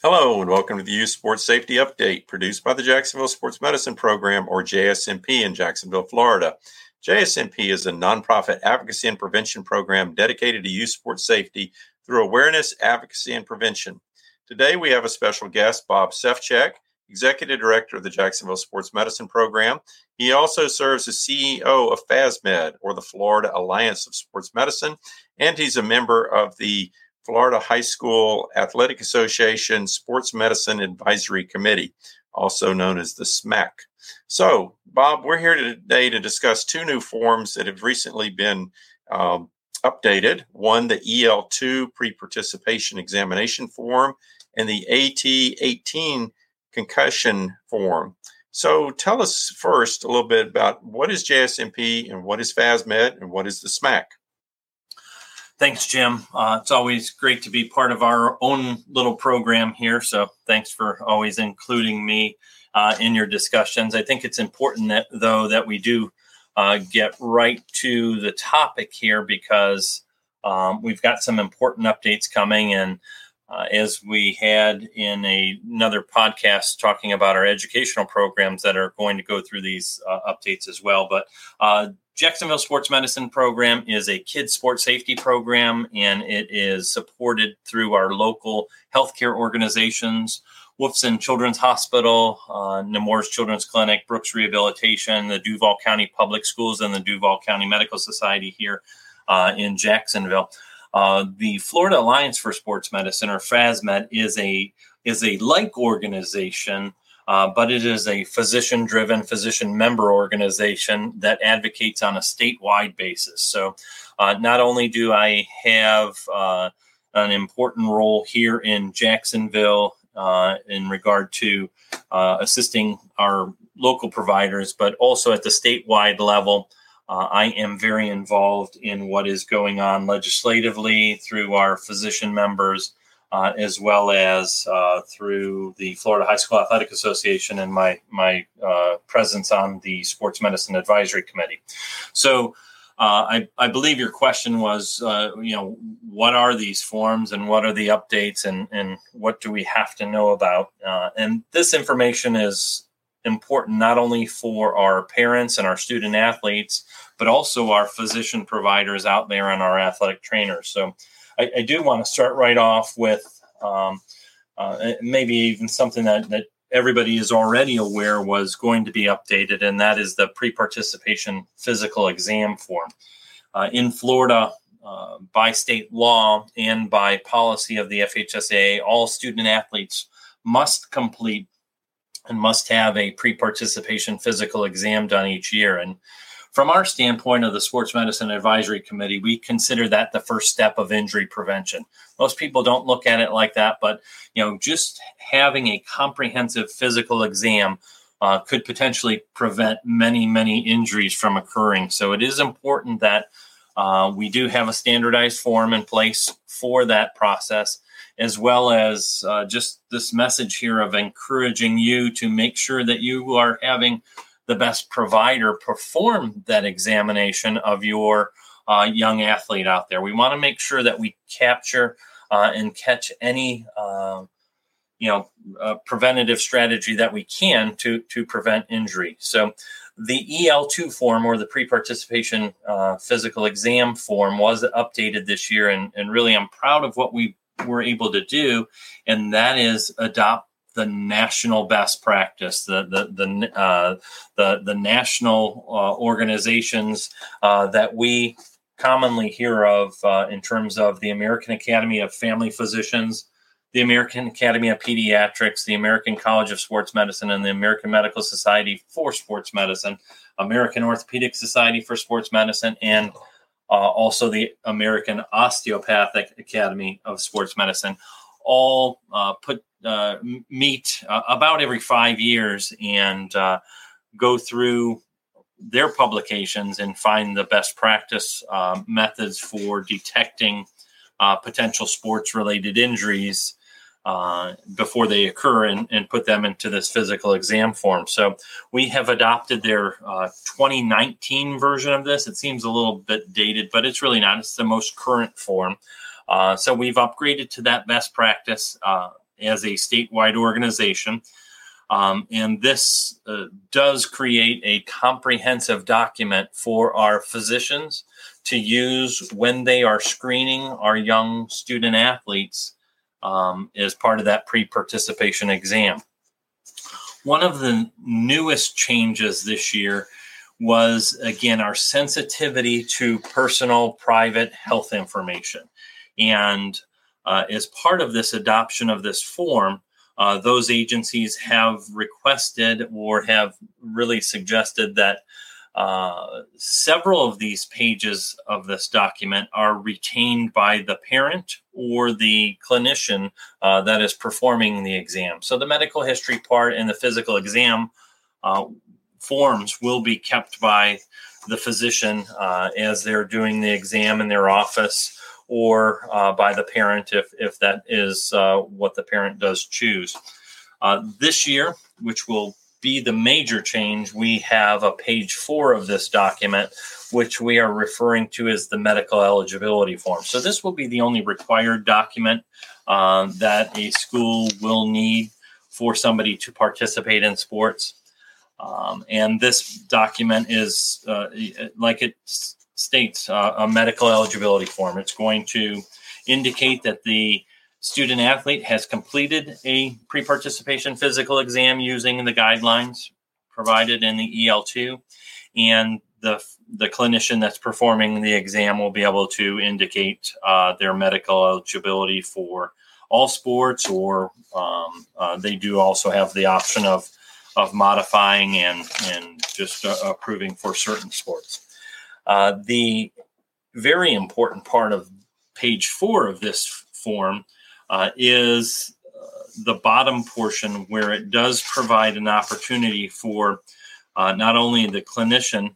Hello, and welcome to the Youth Sports Safety Update produced by the Jacksonville Sports Medicine Program, or JSMP, in Jacksonville, Florida. JSMP is a nonprofit advocacy and prevention program dedicated to youth sports safety through awareness, advocacy, and prevention. Today, we have a special guest, Bob Sefcik, Executive Director of the Jacksonville Sports Medicine Program. He also serves as CEO of FASMed, or the Florida Alliance of Sports Medicine, and he's a member of the Florida High School Athletic Association Sports Medicine Advisory Committee, also known as the SMAC. So, Bob, we're here today to discuss two new forms that have recently been um, updated one, the EL2 pre participation examination form, and the AT18 concussion form. So, tell us first a little bit about what is JSMP and what is FASMed and what is the SMAC? Thanks, Jim. Uh, it's always great to be part of our own little program here. So thanks for always including me uh, in your discussions. I think it's important that, though, that we do uh, get right to the topic here because um, we've got some important updates coming. And uh, as we had in a, another podcast talking about our educational programs that are going to go through these uh, updates as well. But uh, Jacksonville Sports Medicine Program is a kids sports safety program, and it is supported through our local healthcare organizations, Wolfson Children's Hospital, uh, Nemours Children's Clinic, Brooks Rehabilitation, the Duval County Public Schools, and the Duval County Medical Society here uh, in Jacksonville. Uh, the Florida Alliance for Sports Medicine, or FASMed, is a is a like organization uh, but it is a physician driven, physician member organization that advocates on a statewide basis. So uh, not only do I have uh, an important role here in Jacksonville uh, in regard to assisting our local providers, but also at the statewide level. Uh, I am very involved in what is going on legislatively through our physician members uh, as well as uh, through the Florida High School Athletic Association and my my uh, presence on the Sports Medicine Advisory Committee. So. Uh, I, I, believe your question was, uh, you know, what are these forms and what are the updates and, and what do we have to know about? And this information is important not only for our parents and our student athletes, but also our physician providers out there and our athletic trainers. So I, I do want to start right off with um, uh, maybe even something that, that everybody is already aware was going to be updated, and that is the pre participation physical exam form. Uh, in Florida, uh, by state law and by policy of the FHSAA, all student athletes must complete and must have a pre participation physical exam done each year. And from our standpoint of the Sports Medicine Advisory Committee, we consider that the first step of injury prevention. Most people don't look at it like that, but you know, just having a comprehensive physical exam uh, could potentially prevent many, many injuries from occurring. So it is important that uh, we do have a standardized form in place for that process, as well as uh, just this message here of encouraging you to make sure that you are having the best provider perform that examination of your uh, young athlete out there. We want to make sure that we capture uh, and catch any uh, you know uh, preventative strategy that we can to to prevent injury. So the EL2 form or the pre-participation uh, physical exam form was updated this year, and, and really I'm proud of what we were able to do, and that is adopt the national best practice, the the the uh, the, the national uh, organizations uh, that we commonly hear of uh, in terms of the American Academy of Family Physicians, the American Academy of Pediatrics, the American College of Sports Medicine, and the American Medical Society for Sports Medicine, American Orthopedic Society for Sports Medicine, and uh, also the American Osteopathic Academy of Sports Medicine all uh, put uh, meet uh, about every five years and uh, go through their publications and find the best practice uh, methods for detecting uh, potential sports related injuries uh, before they occur and, and, put them into this physical exam form. So we have adopted their uh, 2019 version of this. It seems a little bit dated, but it's really not. It's the most current form. Uh, so we've upgraded to that best practice as a statewide organization. Um, and this uh, does create a comprehensive document for our physicians to use when they are screening our young student athletes um, as part of that pre participation exam. One of the newest changes this year was again our sensitivity to personal private health information. And uh, as part of this adoption of this form, uh, those agencies have requested or have really suggested that uh, several of these pages of this document are retained by the parent or the clinician uh, that is performing the exam. So the medical history part and the physical exam uh, forms will be kept by the physician uh, as they're doing the exam in their office or uh, by the parent if, if that is uh, what the parent does choose. This year, which will be the major change, we have a page four of this document, which we are referring to as the medical eligibility form. So, this will be the only required document uh, that a school will need for somebody to participate in sports. Um, and this document is, uh, like it states uh, a medical eligibility form. It's going to indicate that the student athlete has completed a pre participation physical exam using the guidelines provided in the EL2, and the, the clinician that's performing the exam will be able to indicate uh, their medical eligibility for all sports, or um, uh, they do also have the option of of modifying and and just uh, approving for certain sports. Uh, the very important part of page four of this form uh, is uh, the bottom portion where it does provide an opportunity for uh, not only the clinician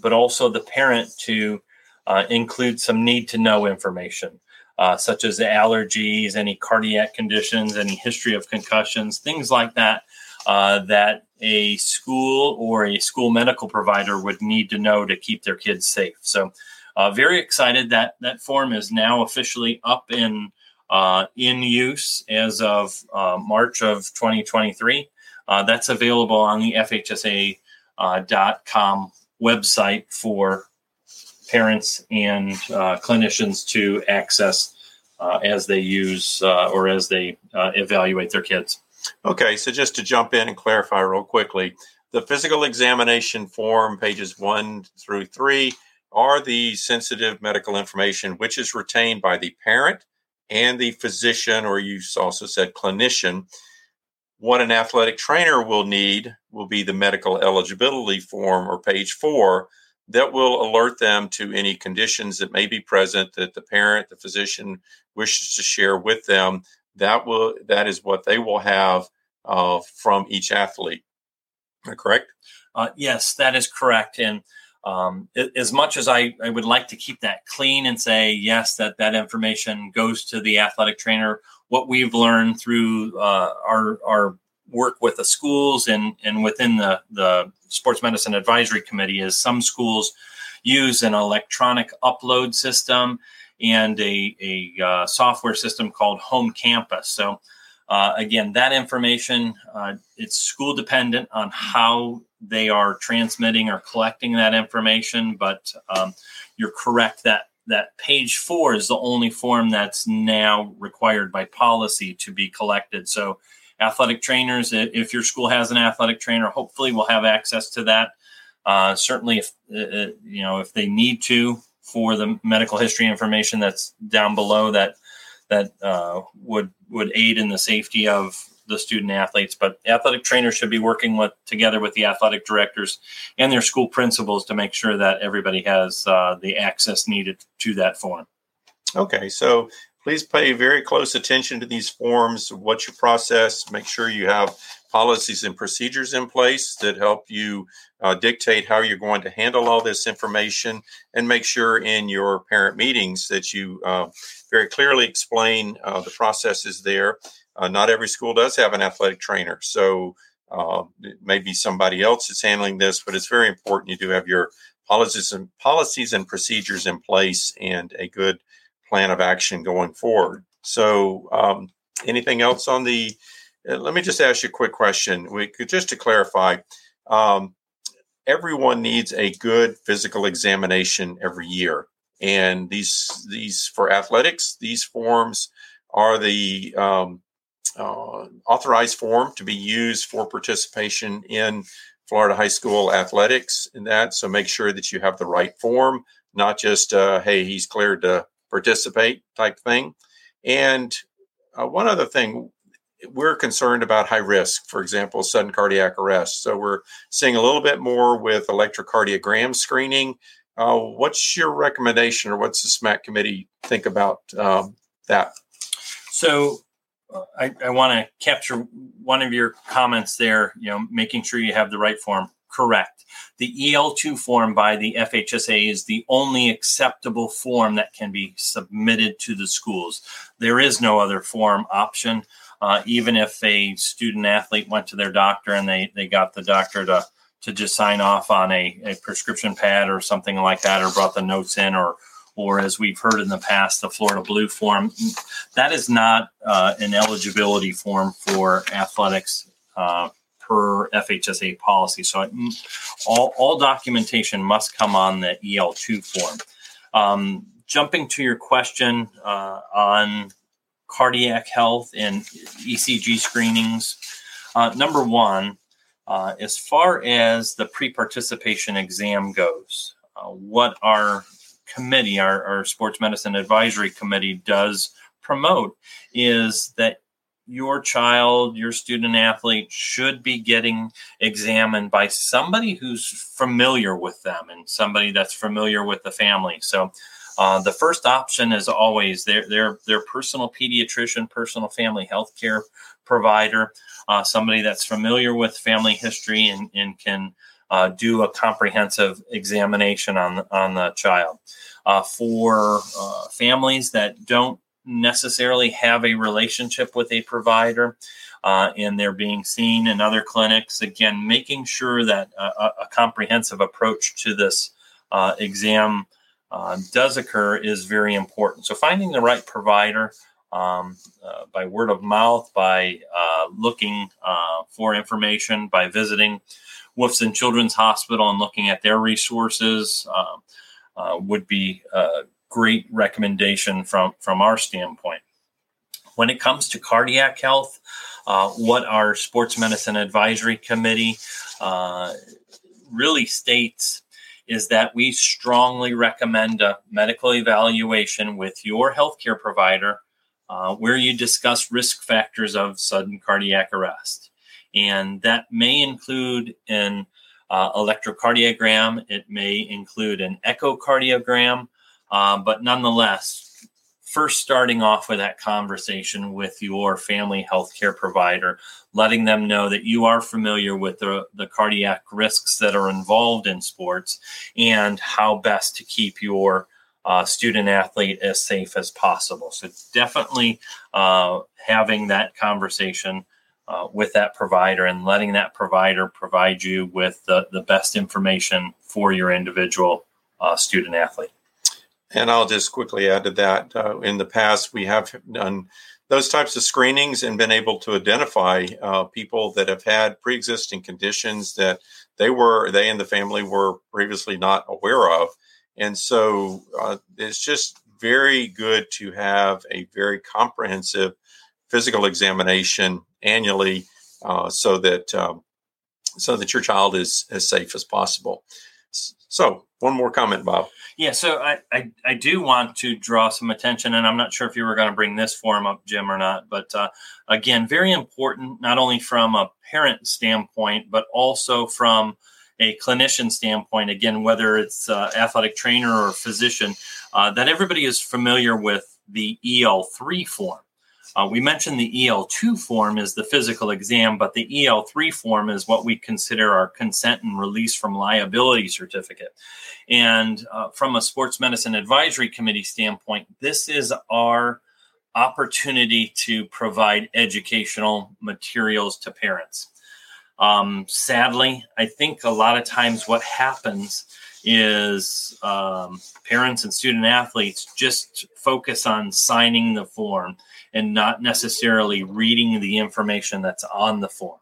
but also the parent to uh, include some need to know information. Uh, such as allergies, any cardiac conditions, any history of concussions, things like that, uh, that a school or a school medical provider would need to know to keep their kids safe. So, uh, very excited that that form is now officially up in uh, in use as of uh, March of 2023. Uh, that's available on the FHSAA.com uh, website for parents and uh, clinicians to access as they use or as they evaluate their kids. Okay, so just to jump in and clarify real quickly, the physical examination form, pages one through three, are the sensitive medical information which is retained by the parent and the physician, or you also said clinician. What an athletic trainer will need will be the medical eligibility form or page four that will alert them to any conditions that may be present that the parent, the physician wishes to share with them that will that is what they will have uh, from each athlete. correct? Uh, yes, that is correct. And um, as much as I, I would like to keep that clean and say yes, that that information goes to the athletic trainer. What we've learned through uh, our our work with the schools and and within the the sports medicine advisory committee is some schools use an electronic upload system and a, a uh, software system called HomeCampus. So, uh, again, that information uh, it's school dependent on how they are transmitting or collecting that information. But um, you're correct that that page four is the only form that's now required by policy to be collected. So, athletic trainers, if your school has an athletic trainer, hopefully will have access to that. Uh, certainly, if uh, uh, you know if they need to, for the medical history information that's down below that that uh, would would aid in the safety of the student athletes. But athletic trainers should be working with together with the athletic directors and their school principals to make sure that everybody has uh, the access needed to that form. Okay, so please pay very close attention to these forms. What's your process? Make sure you have policies and procedures in place that help you uh, dictate how you're going to handle all this information and make sure in your parent meetings that you uh, very clearly explain uh, the processes there. Uh, not every school does have an athletic trainer, so uh, maybe somebody else is handling this, but it's very important you do have your policies and policies and procedures in place and a good plan of action going forward. So, um, anything else on the? Uh, let me just ask you a quick question. We could just to clarify. Um, everyone needs a good physical examination every year, and these these for athletics, these forms are the um, authorized form to be used for participation in Florida high school athletics and that. So make sure that you have the right form, not just, uh, hey, he's cleared to participate type thing. And uh, one other thing, we're concerned about high risk, for example, sudden cardiac arrest. So we're seeing a little bit more with electrocardiogram screening. Uh, what's your recommendation, or what's the SMAC committee think about um, that? So I, I want to capture one of your comments there, you know, making sure you have the right form. Correct. The EL2 form by the FHSAA is the only acceptable form that can be submitted to the schools. There is no other form option. Uh, even if a student athlete went to their doctor and they, they got the doctor to, to just sign off on a, a prescription pad or something like that, or brought the notes in, or or as we've heard in the past, the Florida Blue form. That is not uh, an eligibility form for athletics uh, per FHSAA policy. So all, all documentation must come on the EL2 form. Um, jumping to your question uh, on cardiac health and ECG screenings, uh, number one, uh, as far as the pre participation exam goes, uh, what are committee, our, our sports medicine advisory committee, does promote is that your child, your student athlete should be getting examined by somebody who's familiar with them and somebody that's familiar with the family. So, uh, the first option is always their their their personal pediatrician, personal family health care provider, uh, somebody that's familiar with family history and, and can uh, do a comprehensive examination on on the child. Uh, for uh, families that don't necessarily have a relationship with a provider uh, and they're being seen in other clinics, again, making sure that a, a comprehensive approach to this uh, exam uh, does occur is very important. So finding the right provider. Um, uh, by word of mouth, by looking for information, by visiting Wolfson Children's Hospital and looking at their resources uh, uh, would be a great recommendation from, from our standpoint. When it comes to cardiac health, uh, what our Sports Medicine Advisory Committee uh, really states is that we strongly recommend a medical evaluation with your healthcare provider uh, where you discuss risk factors of sudden cardiac arrest. And that may include an uh, electrocardiogram, it may include an echocardiogram, uh, but nonetheless, first starting off with that conversation with your family healthcare provider, letting them know that you are familiar with the, the cardiac risks that are involved in sports and how best to keep your uh, student athlete as safe as possible. So, definitely uh, having that conversation uh, with that provider and letting that provider provide you with the, the best information for your individual uh, student athlete. And I'll just quickly add to that. Uh, in the past, we have done those types of screenings and been able to identify uh, people that have had pre-existing conditions that they were they and the family were previously not aware of. And so uh, it's just very good to have a very comprehensive physical examination annually uh, so that um, so that your child is as safe as possible. So, one more comment, Bob. Yeah, so I, I, I do want to draw some attention, and I'm not sure if you were going to bring this form up, Jim, or not. But uh, again, very important, not only from a parent standpoint, but also from a clinician standpoint. Again, whether it's uh, athletic trainer or physician, uh, that everybody is familiar with the EL3 form. Uh, we mentioned the EL2 form is the physical exam, but the EL3 form is what we consider our consent and release from liability certificate. And uh, from a sports medicine advisory committee standpoint, this is our opportunity to provide educational materials to parents. Um, sadly, I think a lot of times what happens is um, parents and student athletes just focus on signing the form and not necessarily reading the information that's on the form.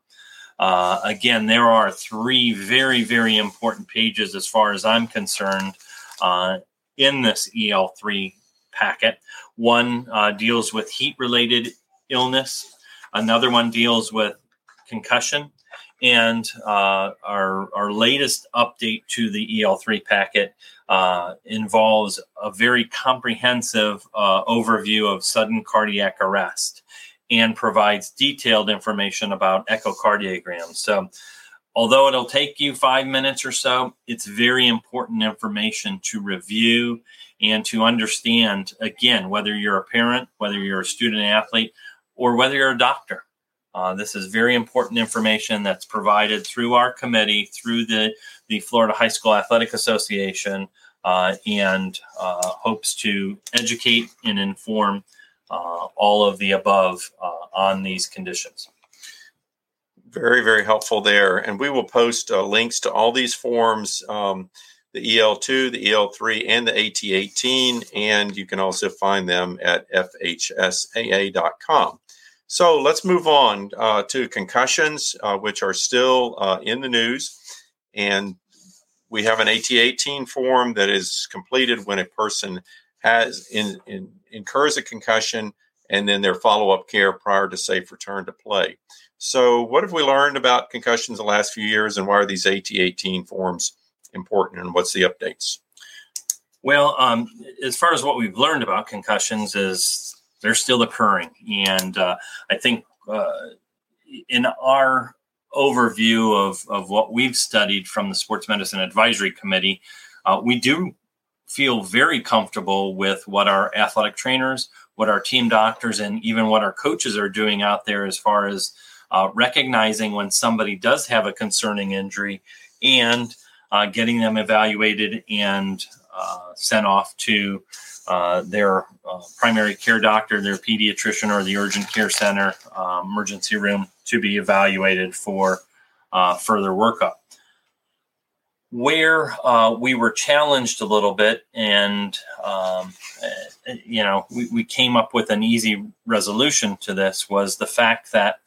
Uh, again, there are three very, very important pages as far as I'm concerned uh, in this EL3 packet. One uh, deals with heat related illness, another one deals with concussion, and uh, our, our latest update to the EL3 packet uh, involves a very comprehensive uh, overview of sudden cardiac arrest and provides detailed information about echocardiograms. So, although it'll take you five minutes or so, it's very important information to review and to understand again, whether you're a parent, whether you're a student athlete, or whether you're a doctor. Uh, this is very important information that's provided through our committee, through the, the Florida High School Athletic Association, uh, and uh, hopes to educate and inform uh, all of the above uh, on these conditions. Very, very helpful there. And we will post uh, links to all these forms um, the EL2, the EL3, and the AT18. And you can also find them at FHSAA.com. So let's move on uh, to concussions, uh, which are still uh, in the news. And we have an AT18 form that is completed when a person has in, in, incurs a concussion and then their follow-up care prior to safe return to play. So, what have we learned about concussions the last few years, and why are these AT18 forms important, and what's the updates? Well, um, as far as what we've learned about concussions is they're still occurring. And uh, I think uh, in our overview of, of what we've studied from the Sports Medicine Advisory Committee, uh, we do feel very comfortable with what our athletic trainers, what our team doctors, and even what our coaches are doing out there as far as uh, recognizing when somebody does have a concerning injury and uh, getting them evaluated and uh, sent off to uh, their uh, primary care doctor, their pediatrician, or the urgent care center um, emergency room to be evaluated for uh, further workup. Where uh, we were challenged a little bit, and um, eh, you know, we, we, came up with an easy resolution to this was the fact that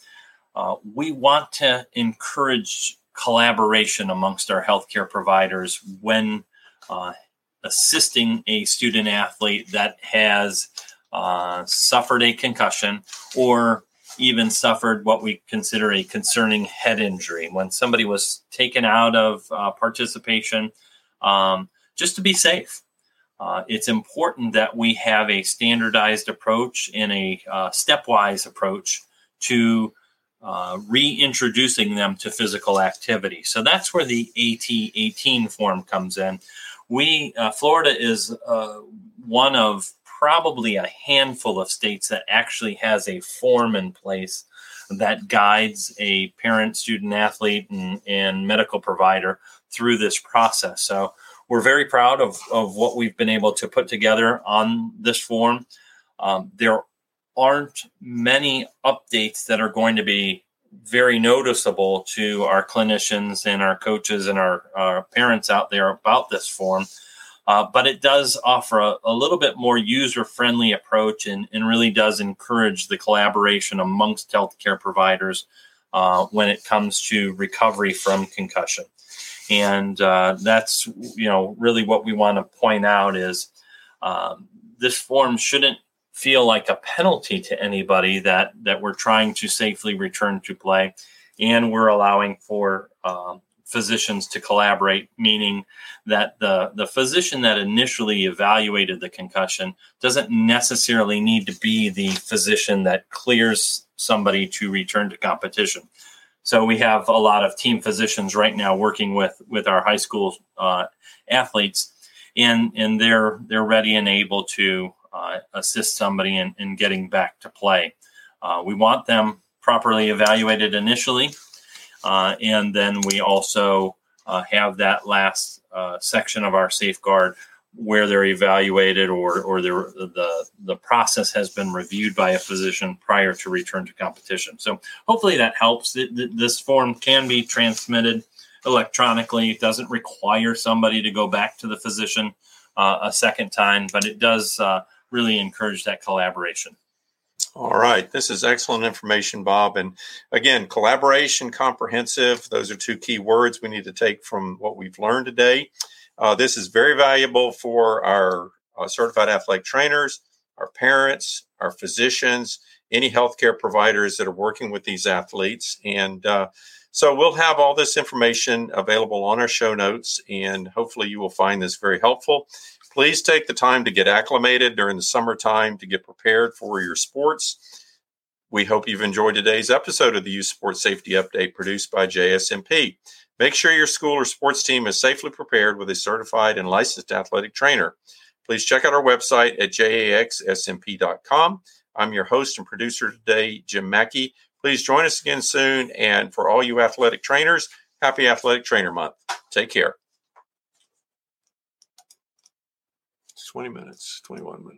uh, we want to encourage collaboration amongst our healthcare providers when assisting a student athlete that has uh, suffered a concussion or even suffered what we consider a concerning head injury when somebody was taken out of uh, participation um, just to be safe. Uh, it's important that we have a standardized approach and a uh, stepwise approach to uh, reintroducing them to physical activity. So that's where the AT 18 form comes in we uh, Florida is uh, one of probably a handful of states that actually has a form in place that guides a parent, student, athlete, and, and medical provider through this process. So we're very proud of, of what we've been able to put together on this form. Um, there aren't many updates that are going to be very noticeable to our clinicians and our coaches and our, our parents out there about this form. Uh, but it does offer a, a little bit more user friendly approach and, and, really does encourage the collaboration amongst healthcare providers uh, when it comes to recovery from concussion. And uh, that's you know really what we want to point out is um, this form shouldn't feel like a penalty to anybody that that we're trying to safely return to play, and we're allowing for um, physicians to collaborate, meaning that the the physician that initially evaluated the concussion doesn't necessarily need to be the physician that clears somebody to return to competition. So we have a lot of team physicians right now working with with our high school uh, athletes, and and they're they're ready and able to assist somebody in, in getting back to play. Uh, we want them properly evaluated initially, uh, and then we also uh, have that last uh, section of our safeguard where they're evaluated or, or the, the process has been reviewed by a physician prior to return to competition. So hopefully that helps. This form can be transmitted electronically. It doesn't require somebody to go back to the physician uh, a second time, but it does uh, really encourage that collaboration. All right. This is excellent information, Bob. And again, collaboration, comprehensive, those are two key words we need to take from what we've learned today. Uh, this is very valuable for our uh, certified athletic trainers, our parents, our physicians, any healthcare providers that are working with these athletes. And uh, so we'll have all this information available on our show notes, and hopefully you will find this very helpful. Please take the time to get acclimated during the summertime to get prepared for your sports. We hope you've enjoyed today's episode of the Youth Sports Safety Update produced by JSMP. Make sure your school or sports team is safely prepared with a certified and licensed athletic trainer. Please check out our website at jaxsmp.com. I'm your host and producer today, Jim Mackey. Please join us again soon. And for all you athletic trainers, happy Athletic Trainer Month. Take care. 20 minutes, 21 minutes.